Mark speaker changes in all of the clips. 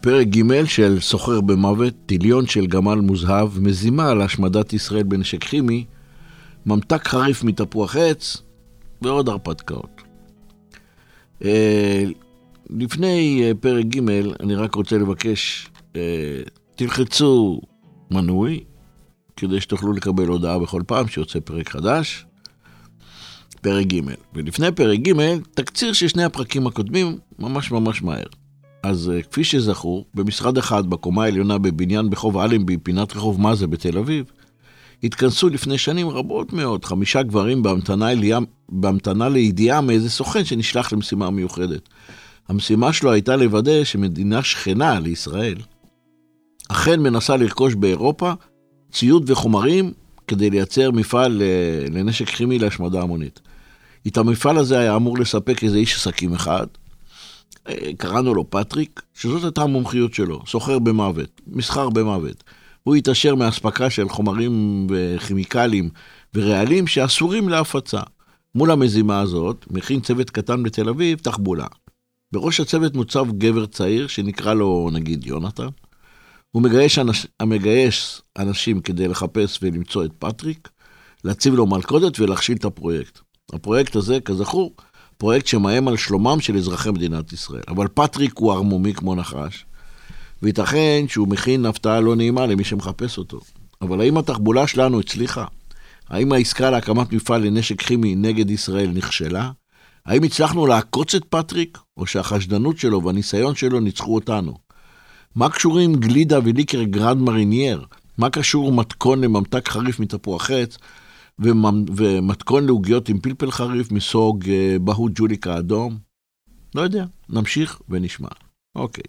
Speaker 1: פרק ג' של סוחר במוות, טיליון של גמל מוזהב, מזימה על השמדת ישראל בנשק כימי, ממתק חריף מתפוח עץ ועוד הרפתקאות. אה, לפני אה, פרק ג' אני רק רוצה לבקש, אה, תלחצו מנוי, כדי שתוכלו לקבל הודעה בכל פעם שיוצא פרק חדש. פרק ג', ולפני פרק ג', תקציר של שני הפרקים הקודמים ממש ממש מהר. אז uh, כפי שזכור, במשרד אחד בקומה העליונה בבניין בחוב אלנבי, פינת רחוב מאזה בתל אביב, התכנסו לפני שנים רבות מאוד חמישה גברים בהמתנה, אליה, בהמתנה לידיעה מאיזה סוכן שנשלח למשימה מיוחדת. המשימה שלו הייתה לוודא שמדינה שכנה לישראל אכן מנסה לרכוש באירופה ציוד וחומרים כדי לייצר מפעל אה, לנשק כימי להשמדה המונית. את המפעל הזה היה אמור לספק איזה איש עסקים אחד, אה, קראנו לו פטריק, שזאת הייתה המומחיות שלו, סוחר במוות, מסחר במוות. הוא התעשר מאספקה של חומרים וכימיקלים ורעלים שאסורים להפצה. מול המזימה הזאת מכין צוות קטן בתל אביב תחבולה. בראש הצוות מוצב גבר צעיר שנקרא לו נגיד יונתן. הוא מגייש, אנש, מגייס אנשים כדי לחפש ולמצוא את פטריק, להציב לו מלכודת ולהכשיל את הפרויקט. הפרויקט הזה, כזכור, פרויקט שמאיים על שלומם של אזרחי מדינת ישראל. אבל פטריק הוא ערמומי כמו נחש, וייתכן שהוא מכין הפתעה לא נעימה למי שמחפש אותו. אבל האם התחבולה שלנו הצליחה? האם העסקה להקמת מפעל לנשק כימי נגד ישראל נכשלה? האם הצלחנו לעקוץ את פטריק, או שהחשדנות שלו והניסיון שלו ניצחו אותנו? מה קשורים גלידה וליקר גרנד מרינייר? מה קשור מתכון לממתק חריף מתפוח עץ ומתכון לעוגיות עם פלפל חריף מסוג אה, בהוט ג'ולוקיה אדום? לא יודע, נמשיך ונשמע. אוקיי.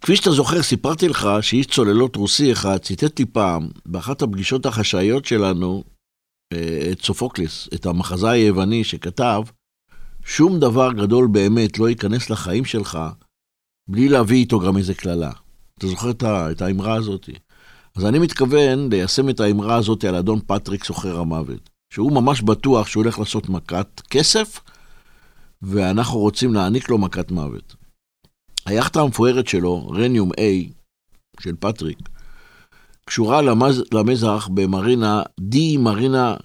Speaker 1: כפי שאתה זוכר, סיפרתי לך שאיש צוללות רוסי אחד ציטט לי פעם, באחת הפגישות החשאיות שלנו, אה, את סופוקליס, את המחזאי היווני שכתב, שום דבר גדול באמת לא ייכנס לחיים שלך בלי להביא איתו גם איזה קללה. אתה זוכר את האמרה הזאת? אז אני מתכוון ליישם את האמרה הזאת על אדון פטריק סוחר המוות, שהוא ממש בטוח שהוא הולך לעשות מכת כסף, ואנחנו רוצים להעניק לו מכת מוות. היאכטה המפוארת שלו, רניום A, של פטריק, קשורה למז, למזרח במרינה, די מרינה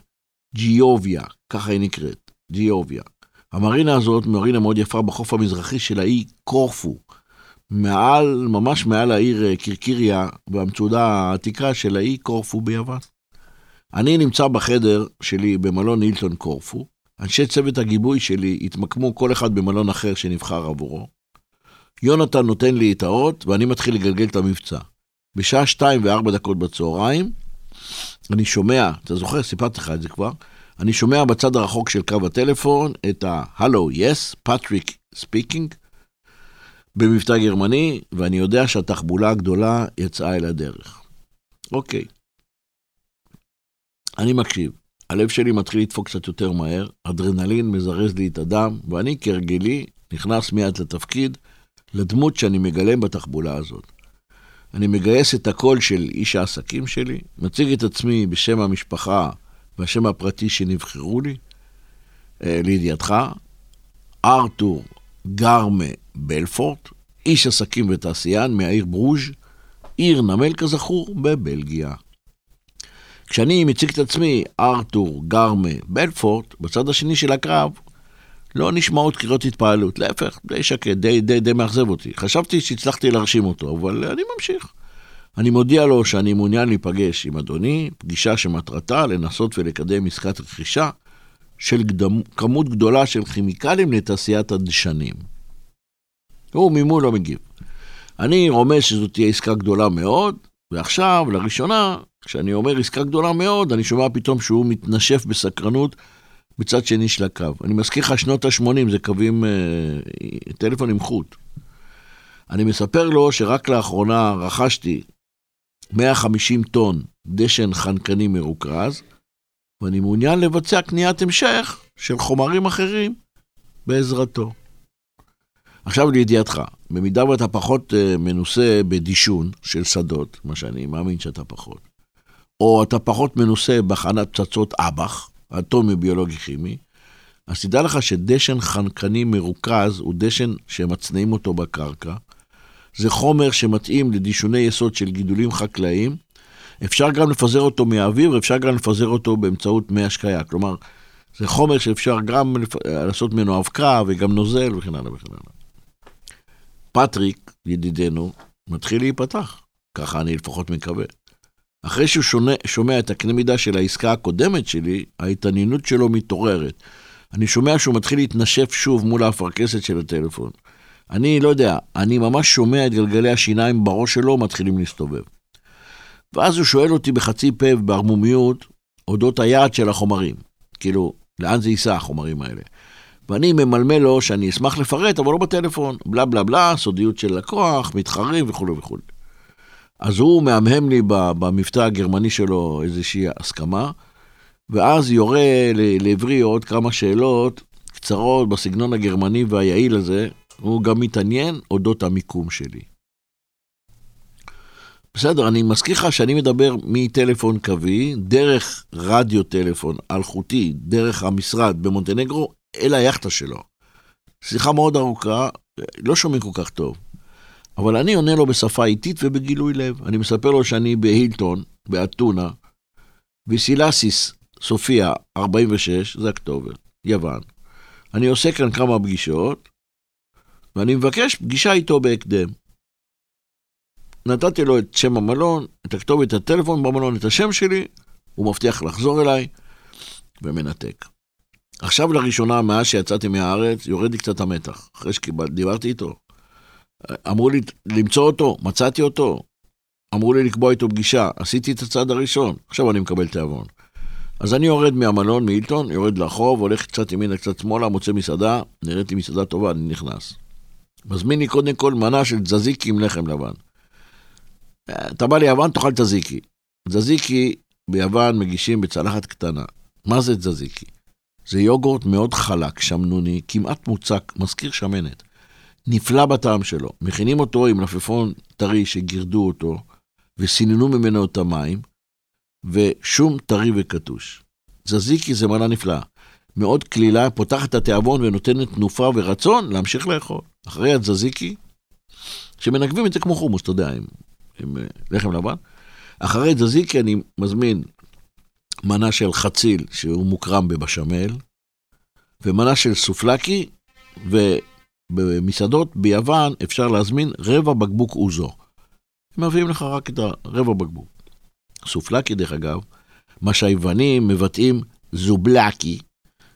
Speaker 1: ג'יוביה, ככה היא נקראת, ג'יוביה. המרינה הזאת מרינה מאוד יפה בחוף המזרחי של האי קורפו, מעל, ממש מעל העיר אה, קירקיריה, במצודה העתיקה של האי קורפו ביוון. אני נמצא בחדר שלי במלון הילטון קורפו, אנשי צוות הגיבוי שלי התמקמו כל אחד במלון אחר שנבחר עבורו. יונתן נותן לי את האות ואני מתחיל לגלגל את המבצע. בשעה שתיים וארבע דקות בצהריים, אני שומע, אתה זוכר, סיפרתי לך את זה כבר, אני שומע בצד הרחוק של קו הטלפון את ה-Hello, yes, Patrick speaking, במבטא גרמני, ואני יודע שהתחבולה הגדולה יצאה אל הדרך. אוקיי. אני מקשיב. הלב שלי מתחיל לדפוק קצת יותר מהר, אדרנלין מזרז לי את הדם, ואני כהרגלי נכנס מיד לתפקיד, לדמות שאני מגלם בתחבולה הזאת. אני מגייס את הקול של איש העסקים שלי, מציג את עצמי בשם המשפחה והשם הפרטי שנבחרו לי, אה, לידיעתך, ארתור גרמה בלפורט, איש עסקים ותעשיין מהעיר ברוז', עיר נמל כזכור בבלגיה. כשאני מציג את עצמי, ארתור גרמה בלפורט, בצד השני של הקרב, לא נשמעות קריאות התפעלות, להפך, די שקט, די, די, די מאכזב אותי. חשבתי שהצלחתי להרשים אותו, אבל אני ממשיך. אני מודיע לו שאני מעוניין להיפגש עם אדוני, פגישה שמטרתה לנסות ולקדם עסקת רכישה של גדמ... כמות גדולה של כימיקלים לתעשיית הדשנים. הוא ממול לא מגיב. אני רומז שזאת תהיה עסקה גדולה מאוד, ועכשיו, לראשונה, כשאני אומר עסקה גדולה מאוד, אני שומע פתאום שהוא מתנשף בסקרנות בצד שני של הקו. אני מזכיר לך, שנות ה-80 זה קווים, אה, טלפון עם חוט. אני מספר לו שרק לאחרונה רכשתי 150 טון דשן חנקני מרוכז, ואני מעוניין לבצע קניית המשך של חומרים אחרים בעזרתו. עכשיו לידיעתך, במידה ואתה פחות uh, מנוסה בדישון של שדות, מה שאני מאמין שאתה פחות, או אתה פחות מנוסה בהכנת פצצות אב"ח, אטומי ביולוגי כימי, אז תדע לך שדשן חנקני מרוכז הוא דשן שמצניעים אותו בקרקע. זה חומר שמתאים לדישוני יסוד של גידולים חקלאיים. אפשר גם לפזר אותו מהאוויר, ואפשר גם לפזר אותו באמצעות מי השקיה. כלומר, זה חומר שאפשר גם לפ... לעשות ממנו אבקה וגם נוזל וכן הלאה וכן הלאה. פטריק, ידידנו, מתחיל להיפתח. ככה אני לפחות מקווה. אחרי שהוא שונה, שומע את הקנה מידה של העסקה הקודמת שלי, ההתעניינות שלו מתעוררת. אני שומע שהוא מתחיל להתנשף שוב מול האפרכסת של הטלפון. אני לא יודע, אני ממש שומע את גלגלי השיניים בראש שלו מתחילים להסתובב. ואז הוא שואל אותי בחצי פה בערמומיות אודות היעד של החומרים. כאילו, לאן זה ייסע החומרים האלה. ואני ממלמל לו שאני אשמח לפרט, אבל לא בטלפון. בלה בלה בלה, סודיות של לקוח, מתחרים וכולי וכולי. אז הוא מהמהם לי במבטא הגרמני שלו איזושהי הסכמה, ואז יורה לעברי עוד כמה שאלות קצרות בסגנון הגרמני והיעיל הזה, הוא גם מתעניין אודות המיקום שלי. בסדר, אני מזכיר לך שאני מדבר מטלפון קווי, דרך רדיו טלפון אלחוטי, דרך המשרד במונטנגרו, אל היאכטה שלו. שיחה מאוד ארוכה, לא שומעים כל כך טוב. אבל אני עונה לו בשפה איטית ובגילוי לב. אני מספר לו שאני בהילטון, באתונה, וסילאסיס, סופיה, 46, זה הכתובת, יוון. אני עושה כאן כמה פגישות, ואני מבקש פגישה איתו בהקדם. נתתי לו את שם המלון, את הכתובת, הטלפון במלון, את השם שלי, הוא מבטיח לחזור אליי, ומנתק. עכשיו לראשונה, מאז שיצאתי מהארץ, יורד לי קצת המתח, אחרי שדיברתי איתו. אמרו לי למצוא אותו, מצאתי אותו. אמרו לי לקבוע איתו פגישה, עשיתי את הצעד הראשון, עכשיו אני מקבל תיאבון. אז אני יורד מהמלון, מאילטון, יורד לחוב, הולך קצת ימינה, קצת שמאלה, מוצא מסעדה, נראית לי מסעדה טובה, אני נכנס. מזמין לי קודם כל מנה של תזזיקי עם לחם לבן. אתה בא ליוון, תאכל תזיקי. תזיקי ביוון מגישים בצלחת קטנה. מה זה תזזיקי? זה יוגורט מאוד חלק, שמנוני, כמעט מוצק, מזכיר שמנת. נפלא בטעם שלו. מכינים אותו עם לפפון טרי שגירדו אותו, וסיננו ממנו את המים, ושום טרי וקטוש. זזיקי זה מנה נפלאה. מאוד קלילה, פותחת את התיאבון ונותנת תנופה ורצון להמשיך לאכול. אחרי התזזיקי, שמנגבים את זה כמו חומוס, אתה יודע, עם, עם אה, לחם לבן. אחרי תזזיקי אני מזמין מנה של חציל, שהוא מוקרם בבשמל, ומנה של סופלקי, ובמסעדות ביוון אפשר להזמין רבע בקבוק אוזו. הם מביאים לך רק את הרבע בקבוק. סופלקי, דרך אגב, מה שהיוונים מבטאים זובלקי,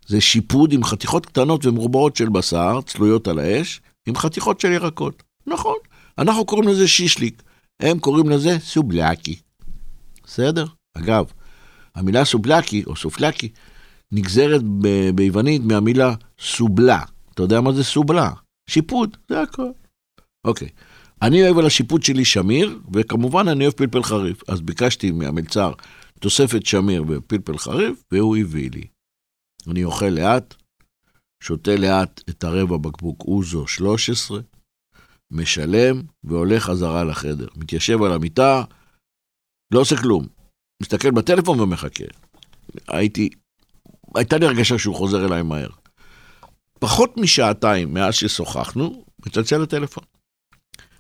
Speaker 1: זה שיפוד עם חתיכות קטנות ומרובעות של בשר, צלויות על האש, עם חתיכות של ירקות. נכון, אנחנו קוראים לזה שישליק, הם קוראים לזה סובלקי. בסדר? אגב, המילה סובלקי, או סופלקי, נגזרת ב- ביוונית מהמילה סובלה. אתה יודע מה זה סובלה? שיפוד, זה הכל. אוקיי. אני אוהב על השיפוט שלי שמיר, וכמובן אני אוהב פלפל חריף. אז ביקשתי מהמלצר תוספת שמיר ופלפל חריף, והוא הביא לי. אני אוכל לאט, שותה לאט את הרבע בקבוק אוזו 13, משלם והולך חזרה לחדר. מתיישב על המיטה, לא עושה כלום. מסתכל בטלפון ומחכה. הייתי, הייתה לי הרגשה שהוא חוזר אליי מהר. פחות משעתיים מאז ששוחחנו, מצלצל הטלפון.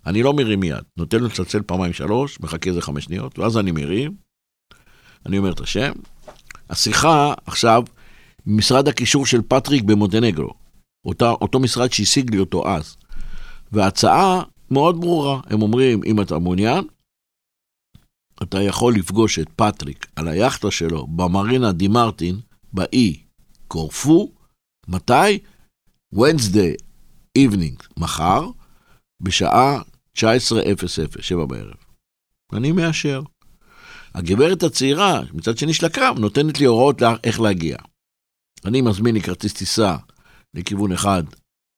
Speaker 1: אני לא מרים מיד, נותן לו לצלצל פעמיים שלוש, מחכה איזה חמש שניות, ואז אני מרים, אני אומר את השם. השיחה עכשיו ממשרד הקישור של פטריק במונטנגרו. אותו משרד שהשיג לי אותו אז. וההצעה מאוד ברורה, הם אומרים, אם אתה מעוניין, אתה יכול לפגוש את פטריק על היאכטה שלו במרינה די מרטין, באי קורפו, מתי? Wednesday evening, מחר, בשעה 19:00, 7 בערב. אני מאשר. הגברת הצעירה, מצד שני של הקו, נותנת לי הוראות לה, איך להגיע. אני מזמין לי כרטיס טיסה לכיוון אחד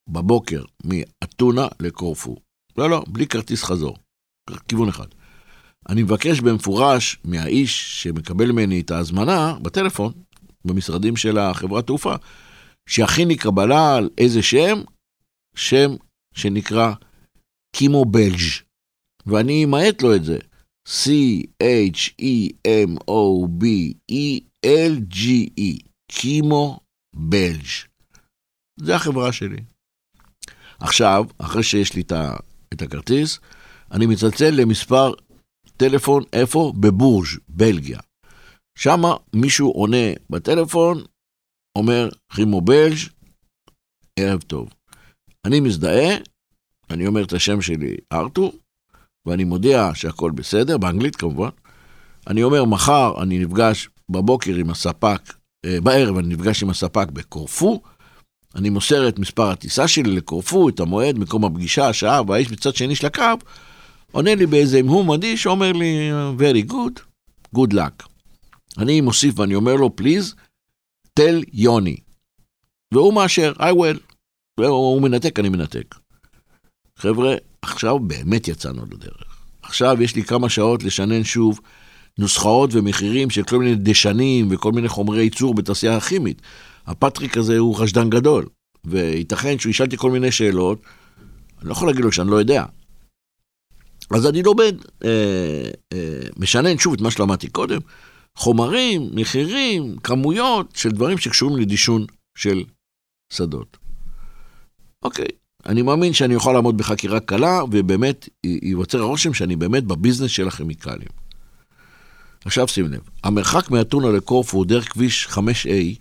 Speaker 1: בבוקר מאתונה לקורפו. לא, לא, בלי כרטיס חזור. כיוון אחד. אני מבקש במפורש מהאיש שמקבל ממני את ההזמנה בטלפון, במשרדים של החברת תעופה, שיכין לי קבלה על איזה שם, שם שנקרא קימו בלג', ואני אמעט לו את זה. C-H-E-M-O-B-E-L-G-E, קימו בלג'. זה החברה שלי. עכשיו, אחרי שיש לי את הכרטיס, אני מצלצל למספר טלפון, איפה? בבורג', בלגיה. שם מישהו עונה בטלפון, אומר, חימו בלג', ערב טוב. אני מזדהה, אני אומר את השם שלי, ארתור, ואני מודיע שהכל בסדר, באנגלית כמובן. אני אומר, מחר אני נפגש בבוקר עם הספק, אה, בערב אני נפגש עם הספק בקורפו, אני מוסר את מספר הטיסה שלי לקורפו, את המועד, מקום הפגישה, השעה, והאיש מצד שני של הקו, עונה לי באיזה המהום אדיש, אומר לי, very good, good luck. אני מוסיף ואני אומר לו, please, tell יוני. והוא מאשר, I will. והוא מנתק, אני מנתק. חבר'ה, עכשיו באמת יצאנו לדרך. עכשיו יש לי כמה שעות לשנן שוב נוסחאות ומחירים של כל מיני דשנים וכל מיני חומרי ייצור בתעשייה הכימית. הפטריק הזה הוא חשדן גדול, וייתכן שהוא ישאל אותי כל מיני שאלות, אני לא יכול להגיד לו שאני לא יודע. אז אני לומד, אה, אה, משנן שוב את מה שלמדתי קודם, חומרים, מחירים, כמויות של דברים שקשורים לדישון של שדות. אוקיי, אני מאמין שאני אוכל לעמוד בחקירה קלה, ובאמת ייווצר הרושם שאני באמת בביזנס של הכימיקלים. עכשיו שים לב, המרחק מאתונה לקורפו דרך כביש 5A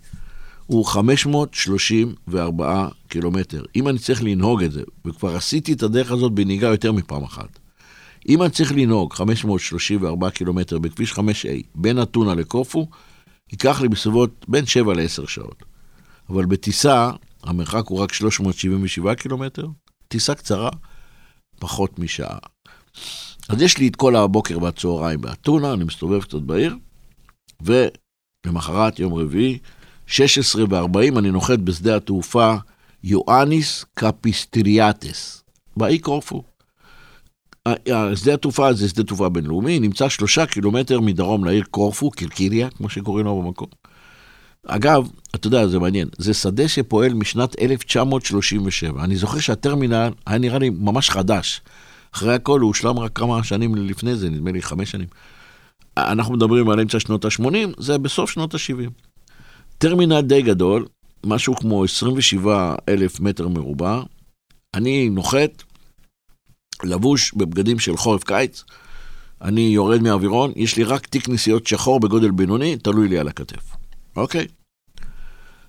Speaker 1: הוא 534 קילומטר. אם אני צריך לנהוג את זה, וכבר עשיתי את הדרך הזאת בנהיגה יותר מפעם אחת, אם אני צריך לנהוג 534 קילומטר בכביש 5A בין אתונה לקורפו, ייקח לי בסביבות בין 7 ל-10 שעות. אבל בטיסה, המרחק הוא רק 377 קילומטר, טיסה קצרה, פחות משעה. אז יש לי את כל הבוקר והצהריים באתונה, אני מסתובב קצת בעיר, ולמחרת, יום רביעי, 16 ו-40, אני נוחת בשדה התעופה יואניס קפיסטריאטס, באי קורפו. שדה התעופה הזה, שדה תעופה בינלאומי, נמצא שלושה קילומטר מדרום לעיר קורפו, קילקיריה, כמו שקוראים לו במקום. אגב, אתה יודע, זה מעניין, זה שדה שפועל משנת 1937. אני זוכר שהטרמינל היה נראה לי ממש חדש. אחרי הכל הוא הושלם רק כמה שנים לפני זה, נדמה לי חמש שנים. אנחנו מדברים על אמצע שנות ה-80, זה בסוף שנות ה-70. טרמינל די גדול, משהו כמו 27 אלף מטר מרובע. אני נוחת, לבוש בבגדים של חורף קיץ, אני יורד מהאווירון, יש לי רק תיק נסיעות שחור בגודל בינוני, תלוי לי על הכתף. אוקיי.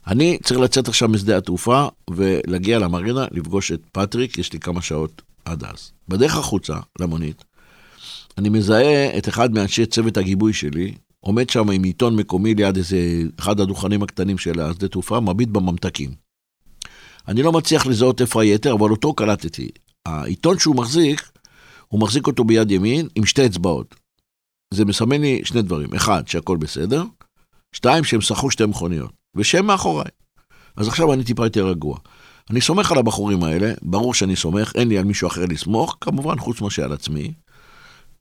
Speaker 1: אני צריך לצאת עכשיו משדה התעופה ולהגיע למרינה, לפגוש את פטריק, יש לי כמה שעות עד אז. בדרך החוצה, למונית, אני מזהה את אחד מאנשי צוות הגיבוי שלי, עומד שם עם עיתון מקומי ליד איזה אחד הדוכנים הקטנים של השדה תעופה, מביט בממתקים. אני לא מצליח לזהות איפה היתר, אבל אותו קלטתי. העיתון שהוא מחזיק, הוא מחזיק אותו ביד ימין עם שתי אצבעות. זה מסמן לי שני דברים. אחד, שהכל בסדר. שתיים, שהם שכרו שתי מכוניות. ושהם מאחוריי. אז עכשיו אני טיפה יותר רגוע. אני סומך על הבחורים האלה, ברור שאני סומך, אין לי על מישהו אחר לסמוך, כמובן חוץ מאשר על עצמי.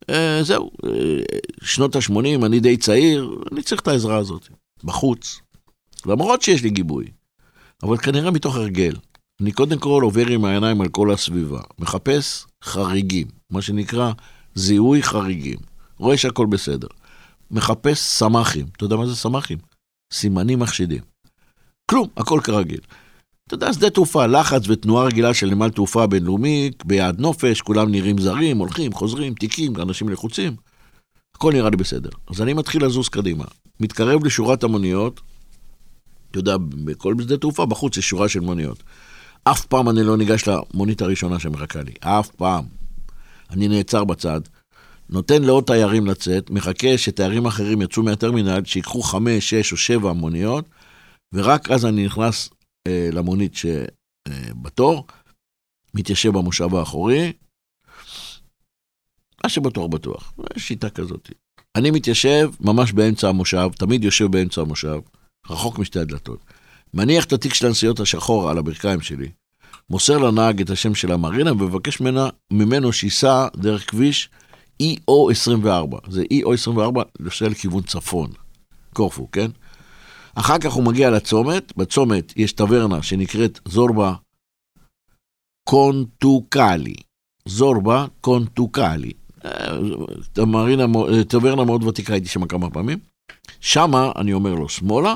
Speaker 1: אה, זהו, אה, שנות ה-80, אני די צעיר, אני צריך את העזרה הזאת, בחוץ. למרות שיש לי גיבוי, אבל כנראה מתוך הרגל. אני קודם כל עובר עם העיניים על כל הסביבה, מחפש חריגים, מה שנקרא זיהוי חריגים. רואה שהכל בסדר. מחפש סמ"כים, אתה יודע מה זה סמ"כים? סימנים מחשידים. כלום, הכל כרגיל. אתה יודע, שדה תעופה, לחץ ותנועה רגילה של נמל תעופה בינלאומי, ביעד נופש, כולם נראים זרים, הולכים, חוזרים, תיקים, אנשים לחוצים. הכל נראה לי בסדר. אז אני מתחיל לזוז קדימה. מתקרב לשורת המוניות, אתה יודע, בכל שדה תעופה, בחוץ יש שורה של מוניות. אף פעם אני לא ניגש למונית הראשונה שמחכה לי, אף פעם. אני נעצר בצד, נותן לעוד תיירים לצאת, מחכה שתיירים אחרים יצאו מהטרמינל, שיקחו חמש, שש או שבע מוניות, ורק אז אני נכנס אה, למונית שבתור, אה, מתיישב במושב האחורי, מה שבטוח בטוח, שיטה כזאת. אני מתיישב ממש באמצע המושב, תמיד יושב באמצע המושב, רחוק משתי הדלתות. מניח את התיק של הנסיעות השחור על הברכיים שלי, מוסר לנהג את השם של המרינה ומבקש ממנו, ממנו שייסע דרך כביש EO24. זה EO24 נוסע לכיוון צפון, קורפו, כן? אחר כך הוא מגיע לצומת, בצומת יש טברנה שנקראת זורבה קונטוקלי. זורבה קונטוקלי. מרינה, טברנה מאוד ותיקה, הייתי שם כמה פעמים. שמה אני אומר לו שמאלה,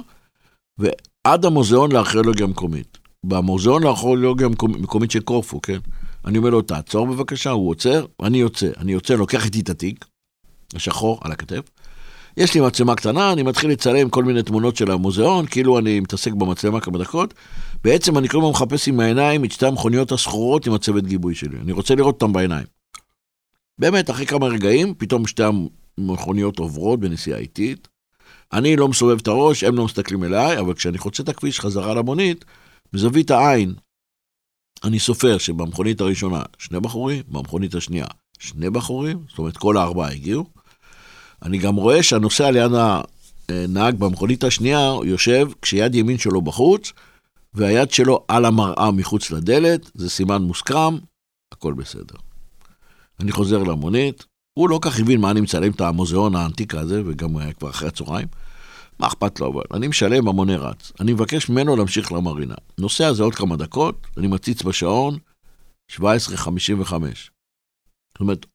Speaker 1: ועד המוזיאון לארכיאולוגיה המקומית. במוזיאון לארכיאולוגיה המקומית של קורפו, כן? אני אומר לו, תעצור בבקשה, הוא עוצר, אני יוצא. אני יוצא, לוקח איתי את התיק, השחור, על הכתף. יש לי מצלמה קטנה, אני מתחיל לצלם כל מיני תמונות של המוזיאון, כאילו אני מתעסק במצלמה כמה דקות. בעצם אני כל הזמן מחפש עם העיניים את שתי המכוניות הסחורות עם הצוות גיבוי שלי. אני רוצה לראות אותם בעיניים. באמת, אחרי כמה רגעים, פתאום שתי המכוניות עוברות בנסיעה איטית. אני לא מסובב את הראש, הם לא מסתכלים אליי, אבל כשאני חוצה את הכביש חזרה למונית, בזווית העין, אני סופר שבמכונית הראשונה שני בחורים, במכונית השנייה שני בחורים, זאת אומרת כל הארבעה הגיעו. אני גם רואה שהנוסע ליד הנהג במכונית השנייה יושב כשיד ימין שלו בחוץ, והיד שלו על המראה מחוץ לדלת, זה סימן מוסכם, הכל בסדר. אני חוזר למונית, הוא לא כך הבין מה אני מצלם את המוזיאון האנטיקה הזה, וגם היה כבר אחרי הצהריים. מה אכפת לו אבל? אני משלם, המונה רץ. אני מבקש ממנו להמשיך למרינה. נוסע זה עוד כמה דקות, אני מציץ בשעון, 17.55. זאת אומרת,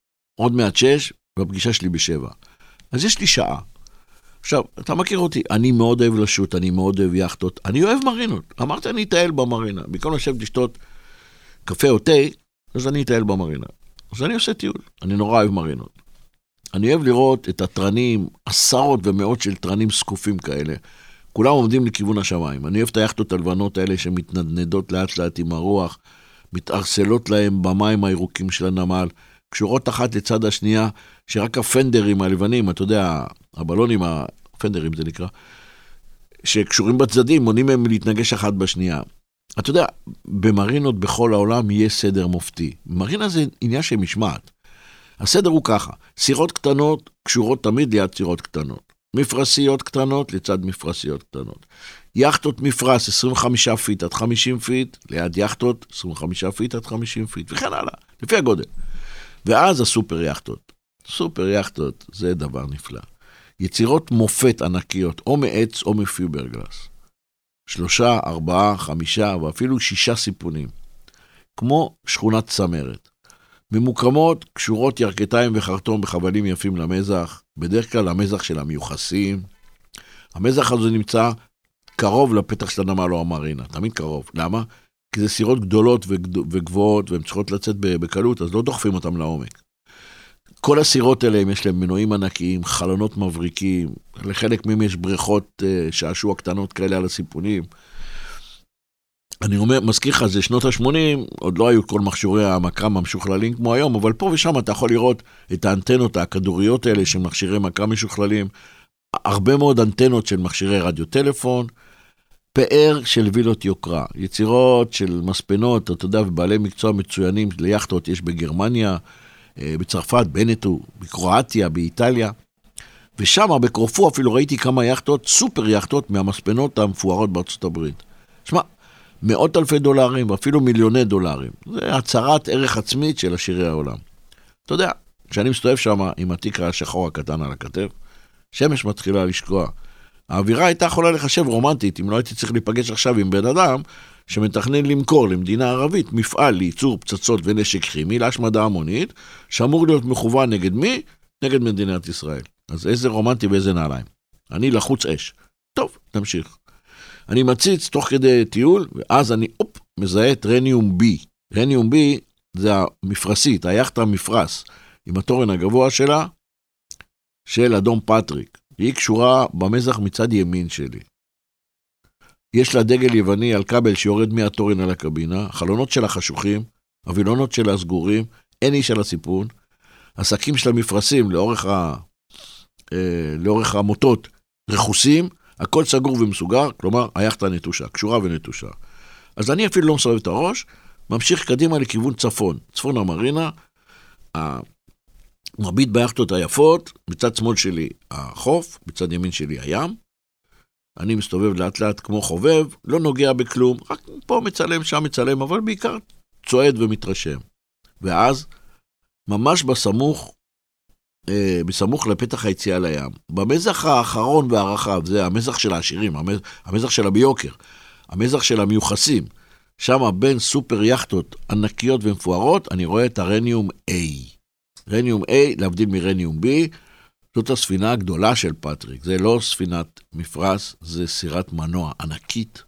Speaker 1: עוד מעט 6, והפגישה שלי ב-7. אז יש לי שעה. עכשיו, אתה מכיר אותי, אני מאוד אוהב לשוט, אני מאוד אוהב יאכטות, אני אוהב מרינות. אמרתי, אני אטייל במרינה. במקום לשבת לשתות קפה או תה, אז אני אטייל במרינה. אז אני עושה טיול, אני נורא אוהב מרינות. אני אוהב לראות את התרנים, עשרות ומאות של תרנים זקופים כאלה. כולם עומדים לכיוון השמיים. אני אוהב את היאכטות הלבנות האלה שמתנדנדות לאט לאט עם הרוח, מתערסלות להם במים הירוקים של הנמל, קשורות אחת לצד השנייה, שרק הפנדרים הלבנים, אתה יודע, הבלונים, הפנדרים זה נקרא, שקשורים בצדדים, מונעים מהם להתנגש אחת בשנייה. אתה יודע, במרינות בכל העולם יהיה סדר מופתי. מרינה זה עניין של משמעת. הסדר הוא ככה, סירות קטנות קשורות תמיד ליד סירות קטנות. מפרשיות קטנות לצד מפרשיות קטנות. יאכטות מפרש 25 פיט עד 50 פיט, ליד יאכטות 25 פיט עד 50 פיט, וכן הלאה, לפי הגודל. ואז הסופר יאכטות. סופר יאכטות זה דבר נפלא. יצירות מופת ענקיות, או מעץ או מפיברגלס. שלושה, ארבעה, חמישה ואפילו שישה סיפונים. כמו שכונת צמרת. ממוקמות קשורות ירכתיים וחרטום בחבלים יפים למזח, בדרך כלל המזח של המיוחסים. המזח הזה נמצא קרוב לפתח של הנמל או המרינה, תמיד קרוב. למה? כי זה סירות גדולות וגבוהות והן צריכות לצאת בקלות, אז לא דוחפים אותן לעומק. כל הסירות האלה, יש להם מנועים ענקיים, חלונות מבריקים, לחלק מהם יש בריכות אה, שעשוע קטנות כאלה על הסיפונים. אני אומר, מזכיר לך, זה שנות ה-80, עוד לא היו כל מכשירי המקרם המשוכללים כמו היום, אבל פה ושם אתה יכול לראות את האנטנות הכדוריות האלה של מכשירי מקרם משוכללים, הרבה מאוד אנטנות של מכשירי רדיו טלפון, פאר של וילות יוקרה, יצירות של מספנות, אתה יודע, ובעלי מקצוע מצוינים ליאכטות יש בגרמניה, אה, בצרפת, בנטו, בקרואטיה, באיטליה. ושם, בקרופו, אפילו ראיתי כמה יאכטות, סופר יאכטות, מהמספנות המפוארות בארצות הברית. שמע, מאות אלפי דולרים, אפילו מיליוני דולרים. זה הצהרת ערך עצמית של עשירי העולם. אתה יודע, כשאני מסתובב שם עם התיק השחור הקטן על הכתף, שמש מתחילה לשקוע. האווירה הייתה יכולה לחשב רומנטית, אם לא הייתי צריך להיפגש עכשיו עם בן אדם שמתכנן למכור למדינה ערבית מפעל לייצור פצצות ונשק כימי להשמדה המונית, שאמור להיות מכוון נגד מי? נגד מדינת ישראל. אז איזה רומנטי ואיזה נעליים. אני לחוץ אש. טוב, נמשיך. אני מציץ תוך כדי טיול, ואז אני, הופ, מזהה את רניום בי. רניום בי זה המפרשית, היאכטה המפרש, עם התורן הגבוה שלה, של אדום פטריק. היא קשורה במזח מצד ימין שלי. יש לה דגל יווני על כבל שיורד מהתורן על הקבינה, החלונות שלה חשוכים, הווילונות שלה סגורים, אין איש על הסיפון, השקים של המפרשים לאורך, ה... אה, לאורך המוטות רכוסים, הכל סגור ומסוגר, כלומר, היאכטה נטושה, קשורה ונטושה. אז אני אפילו לא מסובב את הראש, ממשיך קדימה לכיוון צפון, צפון המרינה, מרבית ביאכטות היפות, מצד שמאל שלי החוף, מצד ימין שלי הים. אני מסתובב לאט לאט כמו חובב, לא נוגע בכלום, רק פה מצלם, שם מצלם, אבל בעיקר צועד ומתרשם. ואז, ממש בסמוך, אה, בסמוך לפתח היציאה לים, במזח האחרון והרחב, זה המזח של העשירים, המזח, המזח של הביוקר, המזח של המיוחסים, שם בין סופר יאכטות ענקיות ומפוארות, אני רואה את הרניום A. רניום A, להבדיל מרניום B, זאת הספינה הגדולה של פטריק. זה לא ספינת מפרש, זה סירת מנוע ענקית,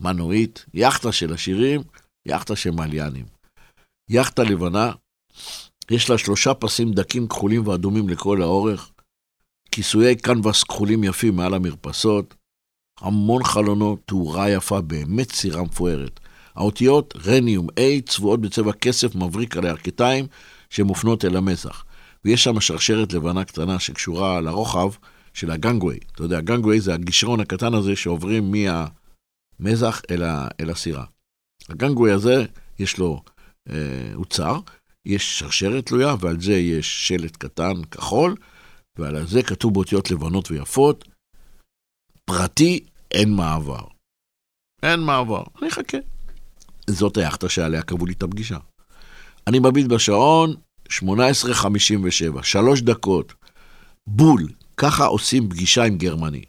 Speaker 1: מנועית, יאכטה של עשירים, יאכטה של מליינים. יאכטה לבנה, יש לה שלושה פסים דקים כחולים ואדומים לכל האורך, כיסויי קנבס כחולים יפים מעל המרפסות, המון חלונות, תאורה יפה, באמת סירה מפוארת. האותיות רניום A צבועות בצבע כסף מבריק על הירכתיים שמופנות אל המזח. ויש שם שרשרת לבנה קטנה שקשורה לרוחב של הגנגווי. אתה יודע, הגנגווי זה הגישרון הקטן הזה שעוברים מהמזח אל, ה, אל הסירה. הגנגווי הזה, יש לו, אה, הוא צר, יש שרשרת תלויה, ועל זה יש שלט קטן כחול, ועל זה כתוב באותיות לבנות ויפות, פרטי, אין מעבר. אין מעבר, אני אחכה. זאת היאכטה שעליה קבעו לי את הפגישה. אני מביט בשעון, 18:57, שלוש דקות. בול, ככה עושים פגישה עם גרמני.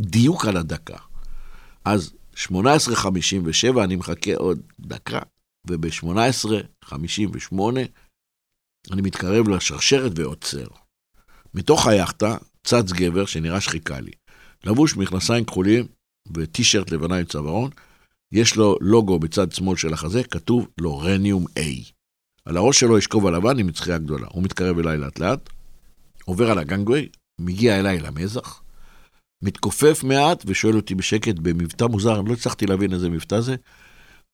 Speaker 1: דיוק על הדקה. אז 18:57, אני מחכה עוד דקה, וב-18:58 אני מתקרב לשרשרת ועוצר. מתוך היאכטה צץ גבר שנראה שחיכה לי. לבוש מכנסיים כחולים וטישרט לבנה עם צווארון, יש לו לוגו בצד שמאל של החזה, כתוב לו רניום A. על הראש שלו יש כובע לבן עם מצחייה גדולה. הוא מתקרב אליי לאט לאט, עובר על הגנגווי, מגיע אליי למזח, מתכופף מעט ושואל אותי בשקט במבטא מוזר, אני לא הצלחתי להבין איזה מבטא זה.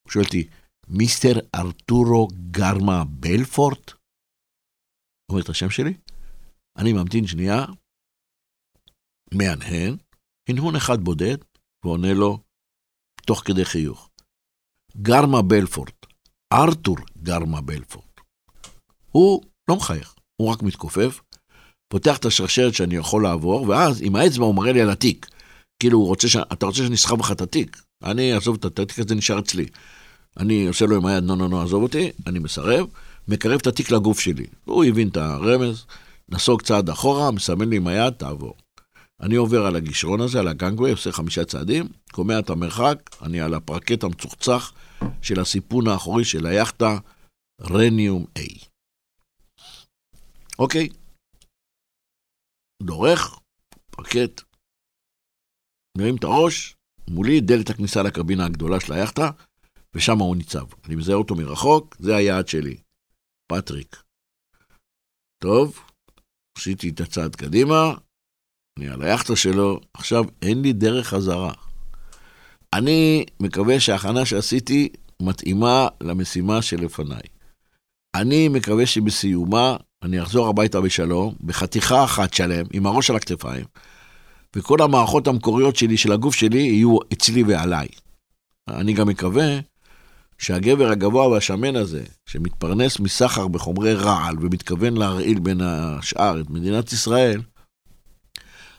Speaker 1: הוא שואל אותי, מיסטר ארתורו גרמה בלפורט? אומר את השם שלי? אני ממתין שנייה, מהנהן, הנהון אחד בודד, ועונה לו, תוך כדי חיוך, גרמה בלפורט, ארתור גרמה בלפורט. הוא לא מחייך, הוא רק מתכופף, פותח את השרשרת שאני יכול לעבור, ואז עם האצבע הוא מראה לי על התיק. כאילו, הוא רוצה ש... אתה רוצה שאני אסחב לך את התיק? אני אעזוב את התיק הזה, נשאר אצלי. אני עושה לו עם היד, נו, נו, נו, עזוב אותי, אני מסרב, מקרב את התיק לגוף שלי. הוא הבין את הרמז, נסוג צעד אחורה, מסמן לי עם היד, תעבור. אני עובר על הגישרון הזה, על הגנגווי, עושה חמישה צעדים, קומע את המרחק, אני על הפרקט המצוחצח של הסיפון האחורי של היאכטה רניום A. אוקיי, דורך, פרקט, מרים את הראש, מולי דלת הכניסה לקבינה הגדולה של היאכטה, ושם הוא ניצב. אני מזהה אותו מרחוק, זה היעד שלי, פטריק. טוב, עשיתי את הצעד קדימה, אני על היאכטה שלו, עכשיו אין לי דרך חזרה. אני מקווה שההכנה שעשיתי מתאימה למשימה שלפניי. אני מקווה שבסיומה אני אחזור הביתה בשלום, בחתיכה אחת שלם, עם הראש על הכתפיים, וכל המערכות המקוריות שלי, של הגוף שלי, יהיו אצלי ועליי. אני גם מקווה שהגבר הגבוה והשמן הזה, שמתפרנס מסחר בחומרי רעל ומתכוון להרעיל בין השאר את מדינת ישראל,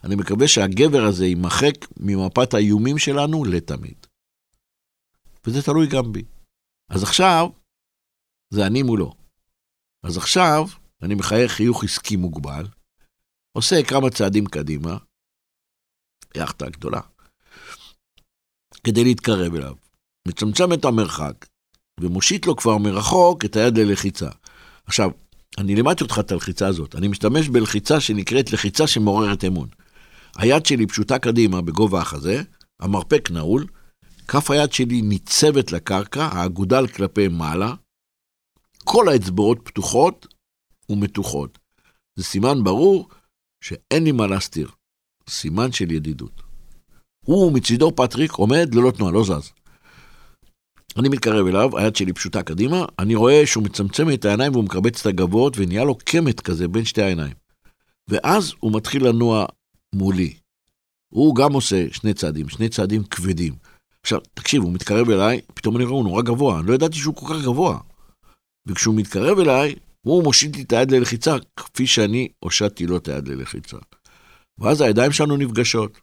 Speaker 1: אני מקווה שהגבר הזה יימחק ממפת האיומים שלנו לתמיד. וזה תלוי גם בי. אז עכשיו, זה אני מולו. אז עכשיו, אני מחייך חיוך עסקי מוגבל, עושה כמה צעדים קדימה, יאכטה גדולה, כדי להתקרב אליו. מצמצם את המרחק, ומושיט לו כבר מרחוק את היד ללחיצה. עכשיו, אני לימדתי אותך את הלחיצה הזאת. אני משתמש בלחיצה שנקראת לחיצה שמעוררת אמון. היד שלי פשוטה קדימה בגובה החזה, המרפק נעול, כף היד שלי ניצבת לקרקע, האגודל כלפי מעלה, כל האצבעות פתוחות ומתוחות. זה סימן ברור שאין לי מה להסתיר. סימן של ידידות. הוא מצידו, פטריק, עומד ללא תנועה, לא זז. אני מתקרב אליו, היד שלי פשוטה קדימה, אני רואה שהוא מצמצם את העיניים והוא מקבץ את הגבות ונהיה לו קמט כזה בין שתי העיניים. ואז הוא מתחיל לנוע מולי. הוא גם עושה שני צעדים, שני צעדים כבדים. עכשיו, תקשיב, הוא מתקרב אליי, פתאום אני רואה, הוא נורא גבוה, אני לא ידעתי שהוא כל כך גבוה. וכשהוא מתקרב אליי, הוא מושיט לי את היד ללחיצה, כפי שאני הושטתי לו את היד ללחיצה. ואז הידיים שלנו נפגשות.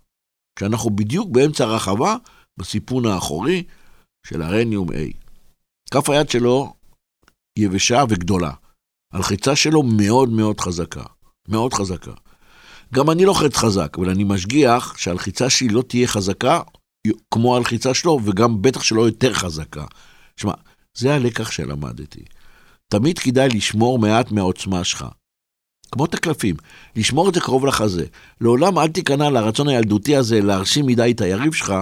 Speaker 1: כשאנחנו בדיוק באמצע הרחבה, בסיפון האחורי של הרניום A. כף היד שלו יבשה וגדולה. הלחיצה שלו מאוד מאוד חזקה. מאוד חזקה. גם אני לוחץ חזק, אבל אני משגיח שהלחיצה שלי לא תהיה חזקה כמו הלחיצה שלו, וגם בטח שלא יותר חזקה. שמע, זה הלקח שלמדתי. תמיד כדאי לשמור מעט מהעוצמה שלך. כמו את הקלפים, לשמור את זה קרוב לחזה. לעולם אל תיכנע לרצון הילדותי הזה להרשים מדי את היריב שלך,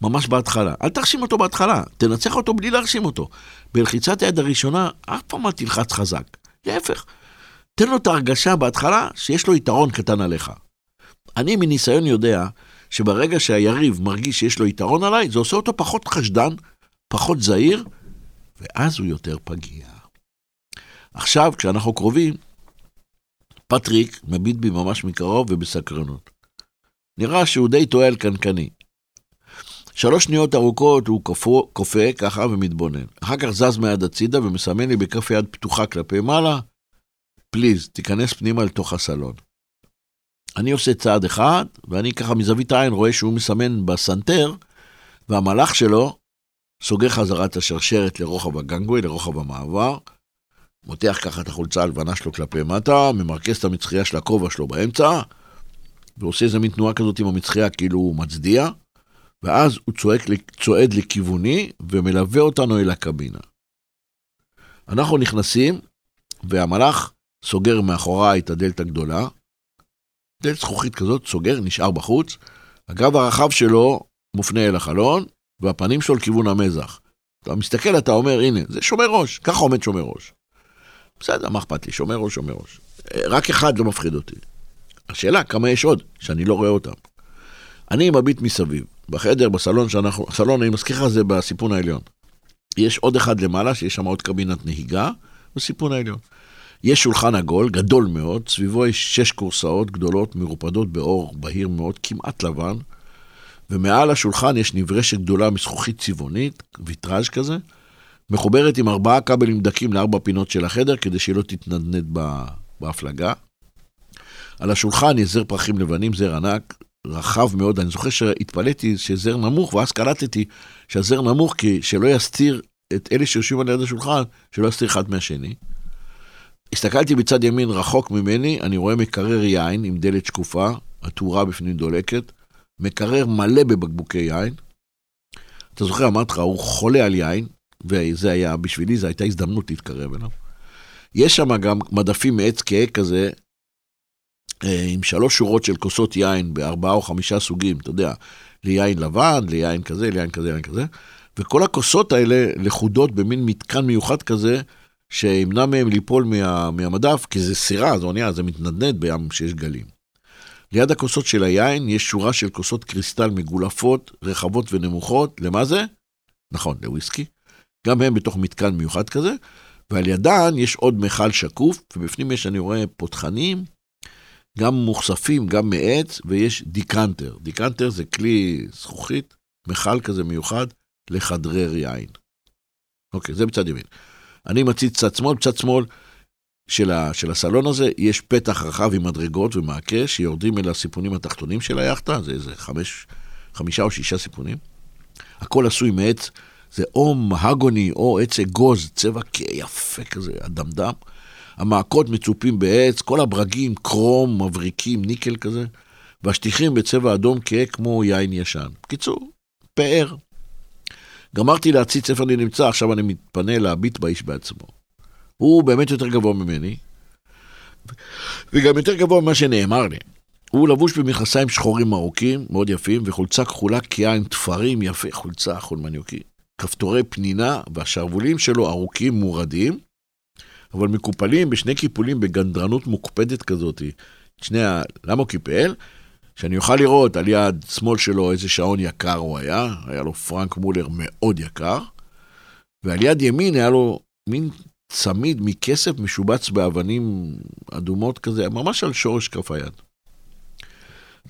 Speaker 1: ממש בהתחלה. אל תרשים אותו בהתחלה, תנצח אותו בלי להרשים אותו. בלחיצת היד הראשונה, אף פעם אל תלחץ חזק. להפך, תן לו את ההרגשה בהתחלה שיש לו יתרון קטן עליך. אני מניסיון יודע שברגע שהיריב מרגיש שיש לו יתרון עליי, זה עושה אותו פחות חשדן, פחות זהיר, ואז הוא יותר פגיע. עכשיו, כשאנחנו קרובים, פטריק מביט בי ממש מקרוב ובסקרנות. נראה שהוא די טועה על קנקני. שלוש שניות ארוכות הוא כופה ככה ומתבונן. אחר כך זז מיד הצידה ומסמן לי בכף יד פתוחה כלפי מעלה, פליז, תיכנס פנימה לתוך הסלון. אני עושה צעד אחד, ואני ככה מזווית העין רואה שהוא מסמן בסנטר, והמלאך שלו סוגר חזרה את השרשרת לרוחב הגנגווי, לרוחב המעבר, מותח ככה את החולצה הלבנה שלו כלפי מטה, ממרכז את המצחייה של הכובע שלו באמצע, ועושה איזה מין תנועה כזאת עם המצחייה כאילו הוא מצדיע, ואז הוא צועק, צועד לכיווני ומלווה אותנו אל הקבינה. אנחנו נכנסים, והמלאך סוגר מאחוריי את הדלת הגדולה, דלת זכוכית כזאת, סוגר, נשאר בחוץ, הגב הרחב שלו מופנה אל החלון, והפנים שלו לכיוון המזח. אתה מסתכל, אתה אומר, הנה, זה שומר ראש, ככה עומד שומר ראש. בסדר, מה אכפת לי, שומר ראש, שומר ראש. רק אחד לא מפחיד אותי. השאלה, כמה יש עוד, שאני לא רואה אותם. אני מביט מסביב, בחדר, בסלון שאנחנו, הסלון, אני מזכיר לך, זה בסיפון העליון. יש עוד אחד למעלה, שיש שם עוד קבינת נהיגה, בסיפון העליון. יש שולחן עגול, גדול מאוד, סביבו יש שש כורסאות גדולות, מרופדות באור בהיר מאוד, כמעט לבן, ומעל השולחן יש נברשת גדולה מזכוכית צבעונית, ויטראז' כזה, מחוברת עם ארבעה כבלים דקים לארבע פינות של החדר, כדי שהיא לא תתנדנד בהפלגה. על השולחן יש זר פרחים לבנים, זר ענק, רחב מאוד. אני זוכר שהתפלאתי שזר נמוך, ואז קלטתי שהזר נמוך, כי שלא יסתיר את אלה שיושבים על יד השולחן, שלא יסתיר אחד מהשני. הסתכלתי בצד ימין רחוק ממני, אני רואה מקרר יין עם דלת שקופה, התאורה בפנים דולקת, מקרר מלא בבקבוקי יין. אתה זוכר, אמרתי לך, הוא חולה על יין, וזה היה, בשבילי זו הייתה הזדמנות להתקרב אליו. יש שם גם מדפים מעץ כהה כזה, אה, עם שלוש שורות של כוסות יין בארבעה או חמישה סוגים, אתה יודע, ליין לבן, ליין כזה, ליין כזה, ליין כזה, וכל הכוסות האלה לכודות במין מתקן מיוחד כזה, שימנע מהם ליפול מה, מהמדף, כי זה סירה, זה אונייה, זה מתנדנד בים שיש גלים. ליד הכוסות של היין יש שורה של כוסות קריסטל מגולפות, רחבות ונמוכות, למה זה? נכון, לוויסקי. גם הם בתוך מתקן מיוחד כזה, ועל ידן יש עוד מכל שקוף, ובפנים יש, אני רואה, פותחנים, גם מוכספים, גם מעץ, ויש דיקנטר. דיקנטר זה כלי זכוכית, מכל כזה מיוחד, לחדרר יין. אוקיי, זה בצד ימין. אני מציץ צד שמאל, בצד שמאל של, ה, של הסלון הזה יש פתח רחב עם מדרגות ומעקה שיורדים אל הסיפונים התחתונים של היאכטה, זה איזה חמש, חמישה או שישה סיפונים. הכל עשוי מעץ, זה או מהגוני או עץ אגוז, צבע יפה כזה, אדמדם. המעקות מצופים בעץ, כל הברגים קרום, מבריקים, ניקל כזה, והשטיחים בצבע אדום כהה כמו יין ישן. בקיצור, פאר. גמרתי להציץ איפה אני נמצא, עכשיו אני מתפנה להביט באיש בעצמו. הוא באמת יותר גבוה ממני, וגם יותר גבוה ממה שנאמר לי. הוא לבוש במכנסיים שחורים ארוכים, מאוד יפים, וחולצה כחולה כהה עם תפרים יפה, חולצה חולמניוקי. כפתורי פנינה, והשרוולים שלו ארוכים מורדים, אבל מקופלים בשני קיפולים בגנדרנות מוקפדת כזאת. שני ה... למה הוא קיפל? שאני אוכל לראות על יד שמאל שלו איזה שעון יקר הוא היה, היה לו פרנק מולר מאוד יקר, ועל יד ימין היה לו מין צמיד מכסף משובץ באבנים אדומות כזה, ממש על שורש כף היד.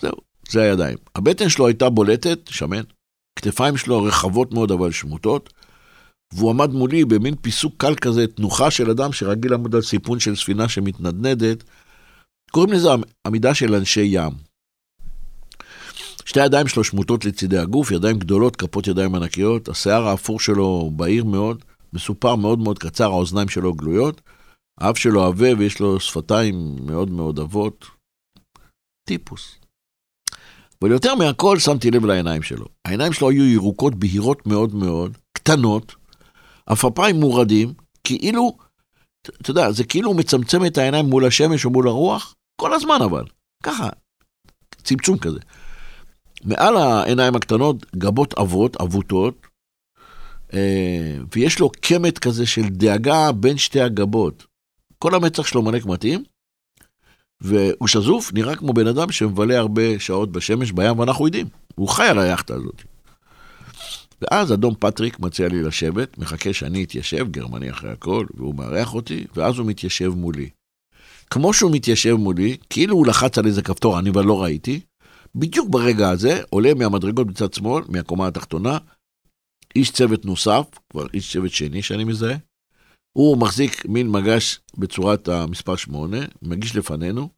Speaker 1: זהו, זה הידיים. הבטן שלו הייתה בולטת, שמן, כתפיים שלו רחבות מאוד אבל שמוטות, והוא עמד מולי במין פיסוק קל כזה, תנוחה של אדם שרגיל לעמוד על סיפון של ספינה שמתנדנדת. קוראים לזה עמידה של אנשי ים. שתי הידיים שלו שמוטות לצידי הגוף, ידיים גדולות, כפות ידיים ענקיות, השיער האפור שלו בהיר מאוד, מסופר מאוד מאוד קצר, האוזניים שלו גלויות, האף שלו עבה ויש לו שפתיים מאוד מאוד עבות. טיפוס. אבל יותר מהכל שמתי לב לעיניים שלו. העיניים שלו היו ירוקות, בהירות מאוד מאוד, קטנות, עפעפיים מורדים, כאילו, אתה יודע, זה כאילו מצמצם את העיניים מול השמש או מול הרוח, כל הזמן אבל, ככה, צמצום כזה. מעל העיניים הקטנות, גבות עבות, עבותות, אה, ויש לו קמט כזה של דאגה בין שתי הגבות. כל המצח שלו מלא קמטים, והוא שזוף, נראה כמו בן אדם שמבלה הרבה שעות בשמש בים, ואנחנו יודעים, הוא חי על היאכטה הזאת. ואז אדום פטריק מציע לי לשבת, מחכה שאני אתיישב, גרמני אחרי הכל, והוא מארח אותי, ואז הוא מתיישב מולי. כמו שהוא מתיישב מולי, כאילו הוא לחץ על איזה כפתור, אני אבל לא ראיתי, בדיוק ברגע הזה עולה מהמדרגות בצד שמאל, מהקומה התחתונה, איש צוות נוסף, כבר איש צוות שני שאני מזהה, הוא מחזיק מין מגש בצורת המספר 8, מגיש לפנינו,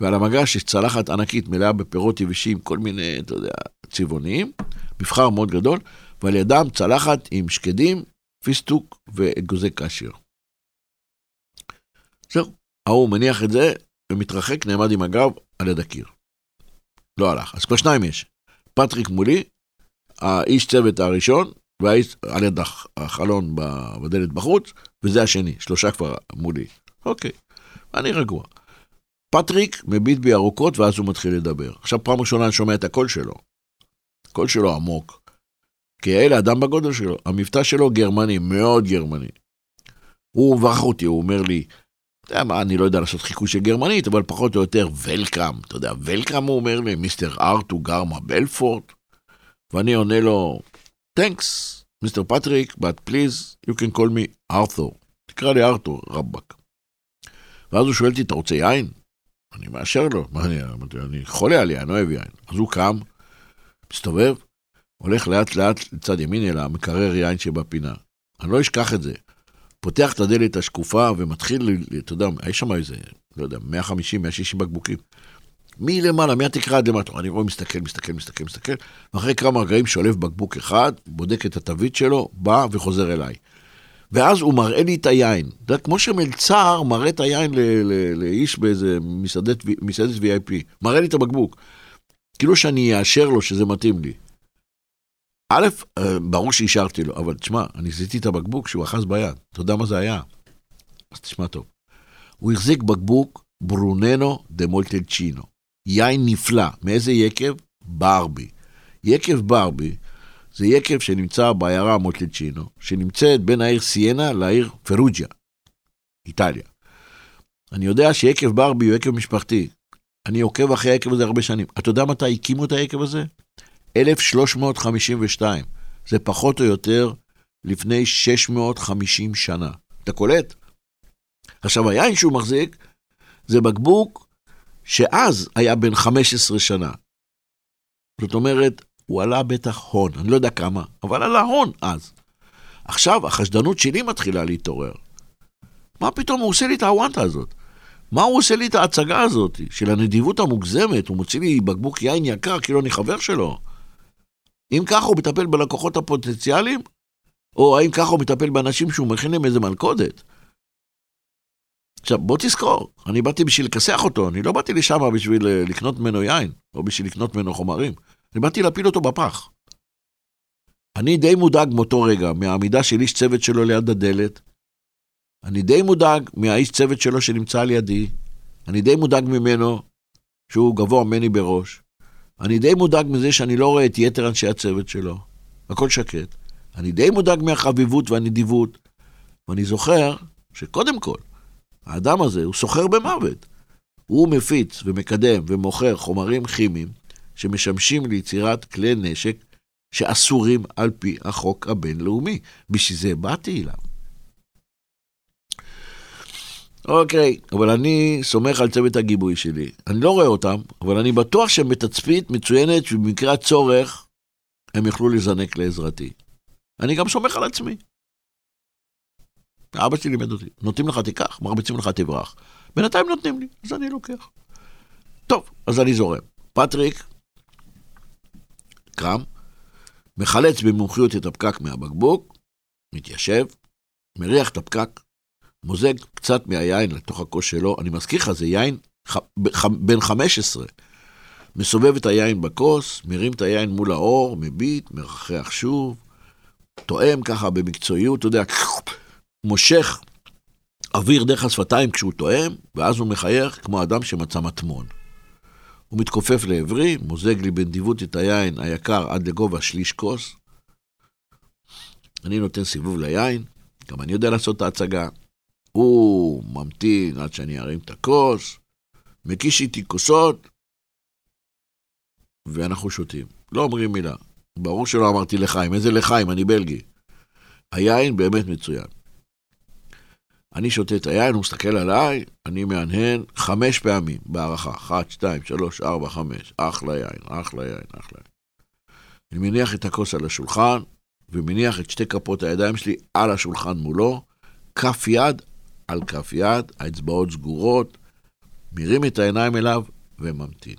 Speaker 1: ועל המגש יש צלחת ענקית מלאה בפירות יבשים, כל מיני, אתה יודע, צבעוניים, מבחר מאוד גדול, ועל ידם צלחת עם שקדים, פיסטוק ואגוזי קשיר. זהו, ההוא מניח את זה ומתרחק, נעמד עם הגב על יד הקיר. לא הלך, אז כבר שניים יש. פטריק מולי, האיש צוות הראשון, והאיש על יד החלון בדלת בחוץ, וזה השני, שלושה כבר מולי. אוקיי, אני רגוע. פטריק מביט בי ארוכות ואז הוא מתחיל לדבר. עכשיו פעם ראשונה אני שומע את הקול שלו. הקול שלו עמוק. כיאה לאדם בגודל שלו. המבטא שלו גרמני, מאוד גרמני. הוא מברך אותי, הוא אומר לי, אתה יודע מה, אני לא יודע לעשות חיקוי של גרמנית, אבל פחות או יותר welcome, אתה יודע, welcome הוא אומר לי, Mister ארתור גרמה בלפורט, ואני עונה לו, thanks, Mister פטריק, but please, you can call me ארתור. תקרא לי ארתור, רבאק. ואז הוא שואל אותי, אתה רוצה יין? אני מאשר לו, מה אני, אני חולה עליה, אני לא אוהב יין. אז הוא קם, מסתובב, הולך לאט לאט לצד ימין אל המקרר יין שבפינה. אני לא אשכח את זה. פותח את הדלת השקופה ומתחיל, אתה יודע, יש שם איזה, לא יודע, 150, 160 בקבוקים. מלמעלה, מהתקרה עד למטה. אני רואה, מסתכל, מסתכל, מסתכל, מסתכל, ואחרי כמה רגעים שולף בקבוק אחד, בודק את התווית שלו, בא וחוזר אליי. ואז הוא מראה לי את היין. אתה יודע, כמו שמלצר מראה את היין לאיש באיזה מסעדת, מסעדת VIP, מראה לי את הבקבוק. כאילו שאני אאשר לו שזה מתאים לי. א', אה, ברור שאישרתי לו, אבל תשמע, אני זיהיתי את הבקבוק שהוא אחז ביד. אתה יודע מה זה היה? אז תשמע טוב. הוא החזיק בקבוק ברוננו דה מולטלצ'ינו. יין נפלא. מאיזה יקב? ברבי. יקב ברבי זה יקב שנמצא בעיירה מולטלצ'ינו, שנמצאת בין העיר סיינה לעיר פרוג'יה, איטליה. אני יודע שיקב ברבי הוא יקב משפחתי. אני עוקב אחרי היקב הזה הרבה שנים. אתה יודע מתי הקימו את היקב הזה? 1352. זה פחות או יותר לפני 650 שנה. אתה קולט? עכשיו, היין שהוא מחזיק זה בקבוק שאז היה בן 15 שנה. זאת אומרת, הוא עלה בטח הון, אני לא יודע כמה, אבל עלה הון אז. עכשיו החשדנות שלי מתחילה להתעורר. מה פתאום הוא עושה לי את הוואנטה הזאת? מה הוא עושה לי את ההצגה הזאת של הנדיבות המוגזמת? הוא מוציא לי בקבוק יין יקר כאילו אני חבר שלו. אם ככה הוא מטפל בלקוחות הפוטנציאליים, או האם ככה הוא מטפל באנשים שהוא מכין להם איזה מלכודת. עכשיו, בוא תזכור, אני באתי בשביל לכסח אותו, אני לא באתי לשם בשביל אה, לקנות ממנו יין, או בשביל לקנות ממנו חומרים. אני באתי להפיל אותו בפח. אני די מודאג מאותו רגע, מהעמידה של איש צוות שלו ליד הדלת. אני די מודאג מהאיש צוות שלו שנמצא על ידי. אני די מודאג ממנו, שהוא גבוה ממני בראש. אני די מודאג מזה שאני לא רואה את יתר אנשי הצוות שלו. הכל שקט. אני די מודאג מהחביבות והנדיבות. ואני זוכר שקודם כל, האדם הזה הוא סוחר במוות. הוא מפיץ ומקדם ומוכר חומרים כימיים שמשמשים ליצירת כלי נשק שאסורים על פי החוק הבינלאומי. בשביל זה באתי אליו. אוקיי, אבל אני סומך על צוות הגיבוי שלי. אני לא רואה אותם, אבל אני בטוח שהם בתצפית מצוינת שבמקרה הצורך הם יוכלו לזנק לעזרתי. אני גם סומך על עצמי. אבא שלי לימד אותי, נותנים לך תיקח, מרביצים לך תברח. בינתיים נותנים לי, אז אני לוקח. טוב, אז אני זורם. פטריק קם, מחלץ במומחיות את הפקק מהבקבוק, מתיישב, מריח את הפקק, מוזג קצת מהיין לתוך הכוס שלו, אני מזכיר לך, זה יין ח... בן 15. מסובב את היין בכוס, מרים את היין מול האור, מביט, מרחח שוב, תואם ככה במקצועיות, אתה יודע, מושך אוויר דרך השפתיים כשהוא תואם, ואז הוא מחייך כמו אדם שמצא מטמון. הוא מתכופף לעברי, מוזג לי בנדיבות את היין היקר עד לגובה שליש כוס. אני נותן סיבוב ליין, גם אני יודע לעשות את ההצגה. הוא ממתין עד שאני ארים את הכוס, מקיש איתי כוסות, ואנחנו שותים. לא אומרים מילה. ברור שלא אמרתי לחיים, איזה לחיים, אני בלגי. היין באמת מצוין. אני שותה את היין, הוא מסתכל עליי, אני מהנהן חמש פעמים בהערכה. אחת, שתיים, שלוש, ארבע, חמש. אחלה יין, אחלה יין, אחלה יין. אני מניח את הכוס על השולחן, ומניח את שתי כפות הידיים שלי על השולחן מולו, כף יד על כף יד, האצבעות סגורות, מרים את העיניים אליו וממתין.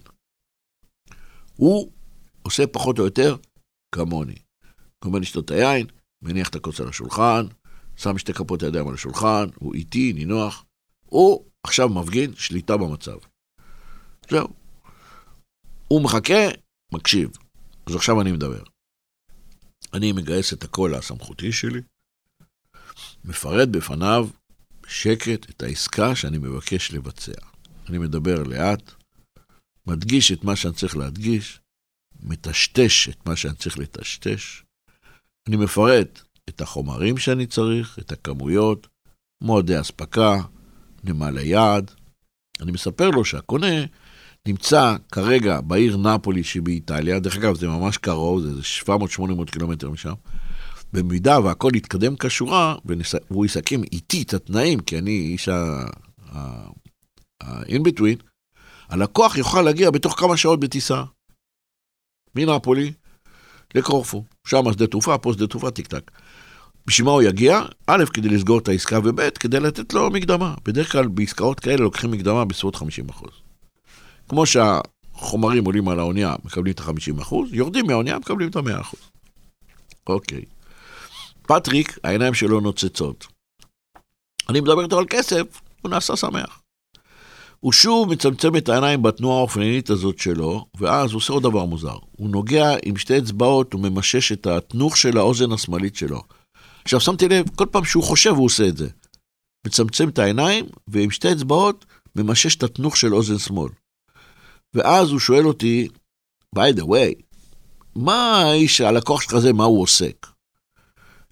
Speaker 1: הוא עושה פחות או יותר כמוני. גומר לשתות את היין, מניח את הכוס על השולחן, שם שתי כפות הידיים על השולחן, הוא איטי, נינוח. הוא עכשיו מפגין שליטה במצב. זהו. הוא מחכה, מקשיב. אז עכשיו אני מדבר. אני מגייס את הקול הסמכותי שלי, מפרט בפניו בשקט את העסקה שאני מבקש לבצע. אני מדבר לאט, מדגיש את מה שאני צריך להדגיש, מטשטש את מה שאני צריך לטשטש. אני מפרט את החומרים שאני צריך, את הכמויות, מועדי אספקה, נמל היעד. אני מספר לו שהקונה נמצא כרגע בעיר נפולי שבאיטליה, דרך אגב זה ממש קרוב, זה 700-800 קילומטר משם. במידה והכל יתקדם כשורה, והוא יסכם איתי את התנאים, כי אני איש ה-in-between, הלקוח יוכל להגיע בתוך כמה שעות בטיסה. מנפולי לקורפו. שם שדה תעופה, פה שדה תעופה, טיק טק. בשביל מה הוא יגיע? א', כדי לסגור את העסקה, וב', כדי לתת לו מקדמה. בדרך כלל בעסקאות כאלה לוקחים מקדמה בסביבות 50%. כמו שהחומרים עולים על האונייה, מקבלים את ה-50%, יורדים מהאונייה, מקבלים את ה-100%. אוקיי. פטריק, העיניים שלו נוצצות. אני מדבר איתו על כסף, הוא נעשה שמח. הוא שוב מצמצם את העיניים בתנועה האופנינית הזאת שלו, ואז הוא עושה עוד דבר מוזר. הוא נוגע עם שתי אצבעות וממשש את התנוך של האוזן השמאלית שלו. עכשיו, שמתי לב, כל פעם שהוא חושב הוא עושה את זה. מצמצם את העיניים, ועם שתי אצבעות ממשש את התנוך של אוזן שמאל. ואז הוא שואל אותי, by the way, מה האיש, הלקוח שלך זה, מה הוא עוסק?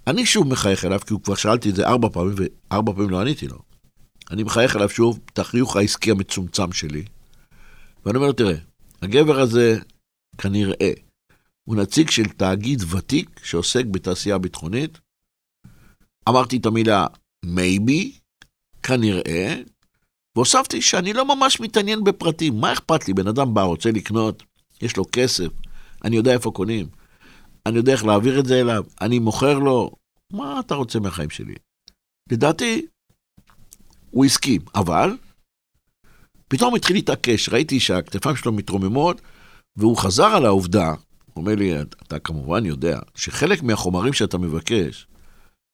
Speaker 1: אני שוב מחייך אליו, כי הוא כבר שאלתי את זה ארבע פעמים, וארבע פעמים לא עניתי לו. אני מחייך אליו שוב, את החיוך העסקי המצומצם שלי, ואני אומר לו, תראה, הגבר הזה כנראה הוא נציג של תאגיד ותיק שעוסק בתעשייה ביטחונית. אמרתי את המילה maybe, כנראה, והוספתי שאני לא ממש מתעניין בפרטים. מה אכפת לי? בן אדם בא, רוצה לקנות, יש לו כסף, אני יודע איפה קונים, אני יודע איך להעביר את זה אליו, אני מוכר לו, מה אתה רוצה מהחיים שלי? לדעתי, הוא הסכים, אבל פתאום התחיל להתעקש, ראיתי שהכתפיים שלו מתרוממות, והוא חזר על העובדה, הוא אומר לי, אתה כמובן יודע, שחלק מהחומרים שאתה מבקש,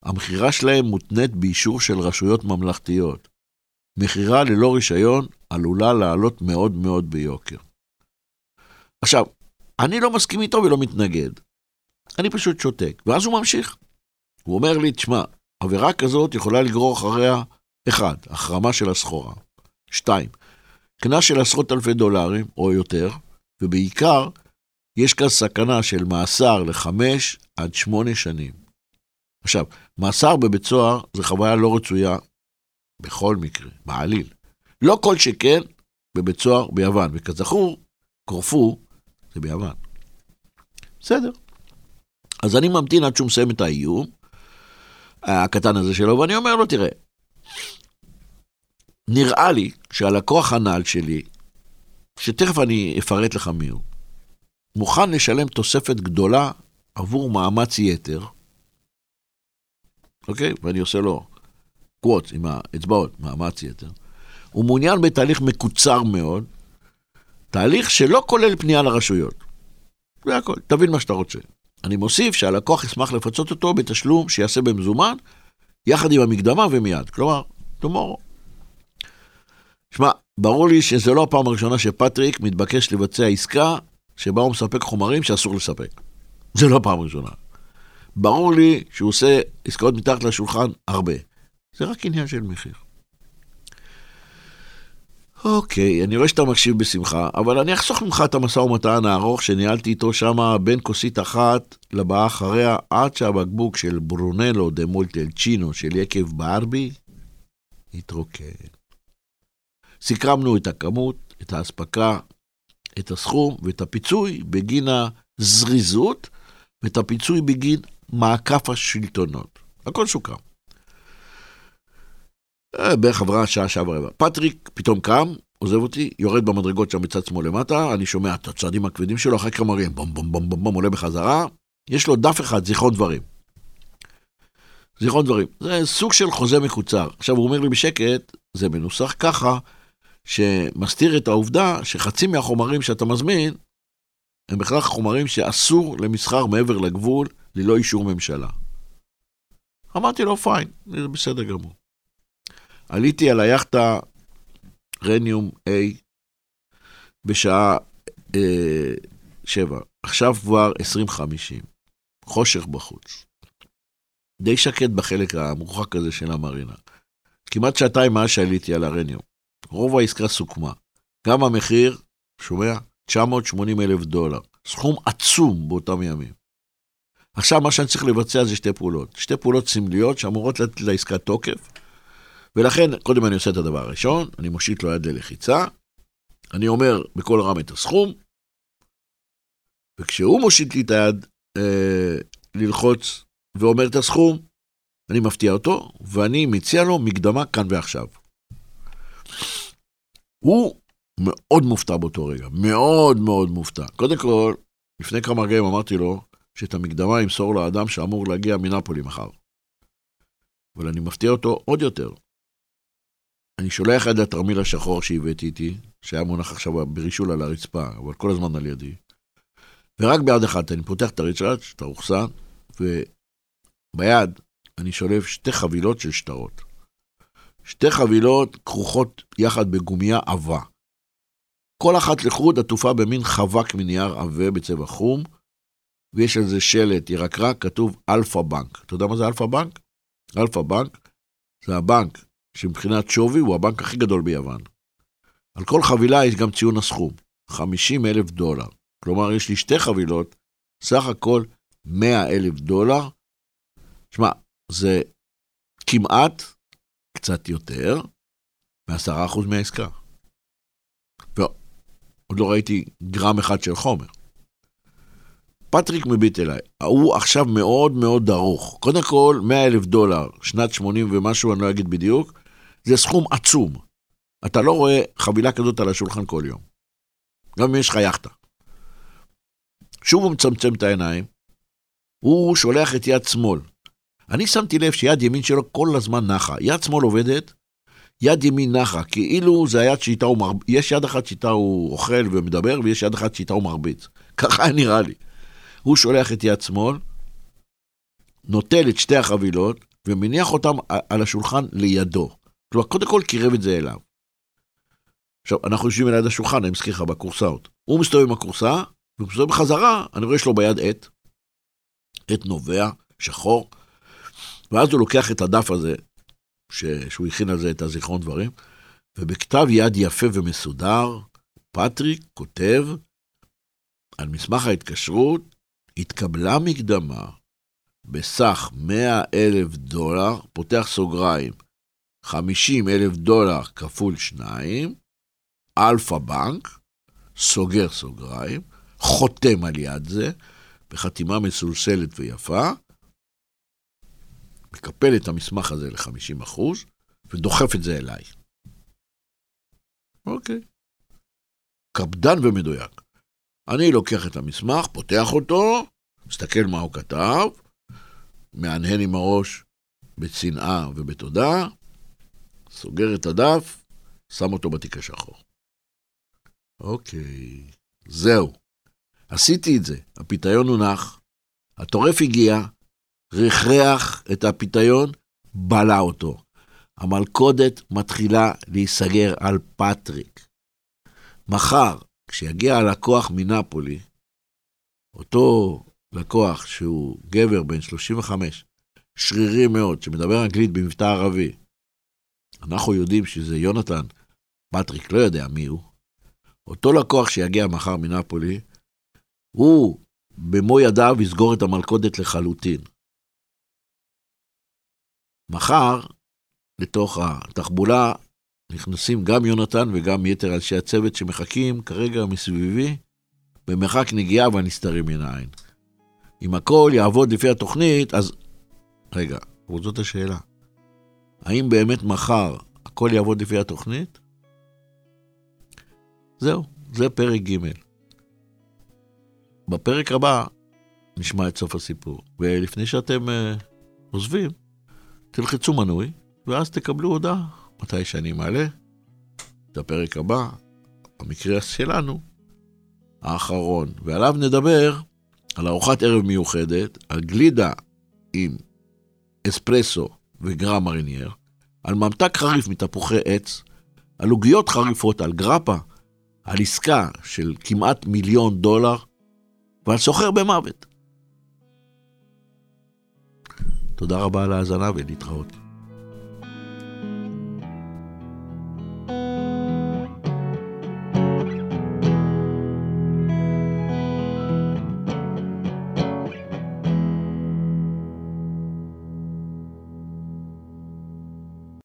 Speaker 1: המכירה שלהם מותנית באישור של רשויות ממלכתיות. מכירה ללא רישיון עלולה לעלות מאוד מאוד ביוקר. עכשיו, אני לא מסכים איתו ולא מתנגד. אני פשוט שותק, ואז הוא ממשיך. הוא אומר לי, תשמע, עבירה כזאת יכולה לגרור אחריה אחד, החרמה של הסחורה. שתיים, קנס של עשרות אלפי דולרים או יותר, ובעיקר, יש כאן סכנה של מאסר לחמש עד שמונה שנים. עכשיו, מאסר בבית סוהר זה חוויה לא רצויה בכל מקרה, בעליל. לא כל שכן בבית סוהר ביוון, וכזכור, קורפו זה ביוון. בסדר. אז אני ממתין עד שהוא מסיים את האיום, הקטן הזה שלו, ואני אומר לו, תראה, נראה לי שהלקוח הנ"ל שלי, שתכף אני אפרט לך מי הוא, מוכן לשלם תוספת גדולה עבור מאמץ יתר, אוקיי? ואני עושה לו קווץ עם האצבעות, מאמץ יתר. הוא מעוניין בתהליך מקוצר מאוד, תהליך שלא כולל פנייה לרשויות. זה הכל, תבין מה שאתה רוצה. אני מוסיף שהלקוח ישמח לפצות אותו בתשלום שיעשה במזומן, יחד עם המקדמה ומיד. כלומר, tomorrow. שמע, ברור לי שזו לא הפעם הראשונה שפטריק מתבקש לבצע עסקה שבה הוא מספק חומרים שאסור לספק. זה לא הפעם הראשונה. ברור לי שהוא עושה עסקאות מתחת לשולחן הרבה. זה רק עניין של מחיר. אוקיי, אני רואה שאתה מקשיב בשמחה, אבל אני אחסוך ממך את המשא ומתן הארוך שניהלתי איתו שם בין כוסית אחת לבאה אחריה, עד שהבקבוק של ברונלו דה מולטלצ'ינו של יקב ברבי התרוקן. סיכמנו את הכמות, את האספקה, את הסכום ואת הפיצוי בגין הזריזות ואת הפיצוי בגין מעקף השלטונות. הכל סוכם. אה, בערך עברה שעה, שעה ורבע. פטריק פתאום קם, עוזב אותי, יורד במדרגות שם בצד שמאל למטה, אני שומע את הצעדים הכבדים שלו, אחר כך מרים, בום בום בום בום בום, עולה בחזרה, יש לו דף אחד, זיכרון דברים. זיכרון דברים. זה סוג של חוזה מקוצר. עכשיו, הוא אומר לי בשקט, זה מנוסח ככה, שמסתיר את העובדה שחצי מהחומרים שאתה מזמין, הם בכלל חומרים שאסור למסחר מעבר לגבול ללא אישור ממשלה. אמרתי לו, פיין, זה בסדר גמור. עליתי על היאכטה רניום A בשעה אה, שבע. עכשיו כבר 20:50. חושך בחוץ. די שקט בחלק המורחק הזה של המרינה. כמעט שעתיים מאז שעליתי על הרניום. רוב העסקה סוכמה. גם המחיר, שומע? 980 אלף דולר. סכום עצום באותם ימים. עכשיו מה שאני צריך לבצע זה שתי פעולות. שתי פעולות סמליות שאמורות לתת לעסקה תוקף. ולכן, קודם אני עושה את הדבר הראשון, אני מושיט לו יד ללחיצה, אני אומר בקול רם את הסכום, וכשהוא מושיט לי את היד אה, ללחוץ ואומר את הסכום, אני מפתיע אותו, ואני מציע לו מקדמה כאן ועכשיו. הוא מאוד מופתע באותו רגע, מאוד מאוד מופתע. קודם כל, לפני כמה רגעים אמרתי לו שאת המקדמה ימסור לאדם שאמור להגיע מנפולי מחר. אבל אני מפתיע אותו עוד יותר. אני שולח עד לתרמיל השחור שהבאתי איתי, שהיה מונח עכשיו ברישול על הרצפה, אבל כל הזמן על ידי. ורק ביד אחת אני פותח את הריצ'ראץ', את הרוחסן, וביד אני שולף שתי חבילות של שטרות. שתי חבילות כרוכות יחד בגומייה עבה. כל אחת לחוד עטופה במין חבק מנייר עבה בצבע חום, ויש על זה שלט ירקרק, כתוב אלפא בנק. אתה יודע מה זה אלפא בנק? אלפא בנק זה הבנק שמבחינת שווי הוא הבנק הכי גדול ביוון. על כל חבילה יש גם ציון הסכום, 50 אלף דולר. כלומר, יש לי שתי חבילות, סך הכל 100 אלף דולר. שמע, זה כמעט קצת יותר מ-10% מהעסקה. ועוד לא ראיתי גרם אחד של חומר. פטריק מביט אליי, הוא עכשיו מאוד מאוד דרוך. קודם כל, 100 אלף דולר, שנת 80 ומשהו, אני לא אגיד בדיוק, זה סכום עצום. אתה לא רואה חבילה כזאת על השולחן כל יום. גם אם יש לך יאכטה. שוב הוא מצמצם את העיניים, הוא שולח את יד שמאל. אני שמתי לב שיד ימין שלו כל הזמן נחה. יד שמאל עובדת, יד ימין נחה, כאילו זה היד שאיתה הוא מרביץ. יש יד אחת שאיתה הוא אוכל ומדבר, ויש יד אחת שאיתה הוא מרביץ. ככה נראה לי. הוא שולח את יד שמאל, נוטל את שתי החבילות, ומניח אותם על השולחן לידו. כלומר, קודם כל קירב את זה אליו. עכשיו, אנחנו יושבים ליד השולחן, אני מזכיר לך, בקורסאות. הוא מסתובב עם הקורסה, וכשהוא מסתובב בחזרה, אני רואה שלו ביד עט, עט נובע, שחור, ואז הוא לוקח את הדף הזה, ש... שהוא הכין על זה את הזיכרון דברים, ובכתב יד יפה ומסודר, פטריק כותב על מסמך ההתקשרות, התקבלה מקדמה בסך 100 אלף דולר, פותח סוגריים, 50 אלף דולר כפול 2, אלפא בנק, סוגר סוגריים, חותם על יד זה, בחתימה מסולסלת ויפה, מקפל את המסמך הזה ל-50% ודוחף את זה אליי. אוקיי. קפדן ומדויק. אני לוקח את המסמך, פותח אותו, מסתכל מה הוא כתב, מהנהן עם הראש בצנעה ובתודה, סוגר את הדף, שם אותו בתיק השחור. אוקיי, זהו. עשיתי את זה. הפיתיון הונח, הטורף הגיע, רכרח את הפיתיון, בלע אותו. המלכודת מתחילה להיסגר על פטריק. מחר, כשיגיע הלקוח מנפולי, אותו לקוח שהוא גבר בן 35, שרירי מאוד, שמדבר אנגלית במבטא ערבי, אנחנו יודעים שזה יונתן, פטריק לא יודע מי הוא, אותו לקוח שיגיע מחר מנפולי, הוא במו ידיו יסגור את המלכודת לחלוטין. מחר, לתוך התחבולה, נכנסים גם יונתן וגם יתר אנשי הצוות שמחכים כרגע מסביבי במרחק נגיעה והנסתרים מן העין. אם הכל יעבוד לפי התוכנית, אז... רגע, זאת השאלה. האם באמת מחר הכל יעבוד לפי התוכנית? זהו, זה פרק ג'. בפרק הבא נשמע את סוף הסיפור. ולפני שאתם uh, עוזבים, תלחצו מנוי, ואז תקבלו הודעה מתי שאני מעלה את הפרק הבא, במקרה שלנו, האחרון. ועליו נדבר על ארוחת ערב מיוחדת, על גלידה עם אספרסו וגרם מרינייר, על ממתק חריף מתפוחי עץ, על עוגיות חריפות, על גרפה, על עסקה של כמעט מיליון דולר, ועל סוחר במוות. תודה רבה על ההאזנה ולהתראות.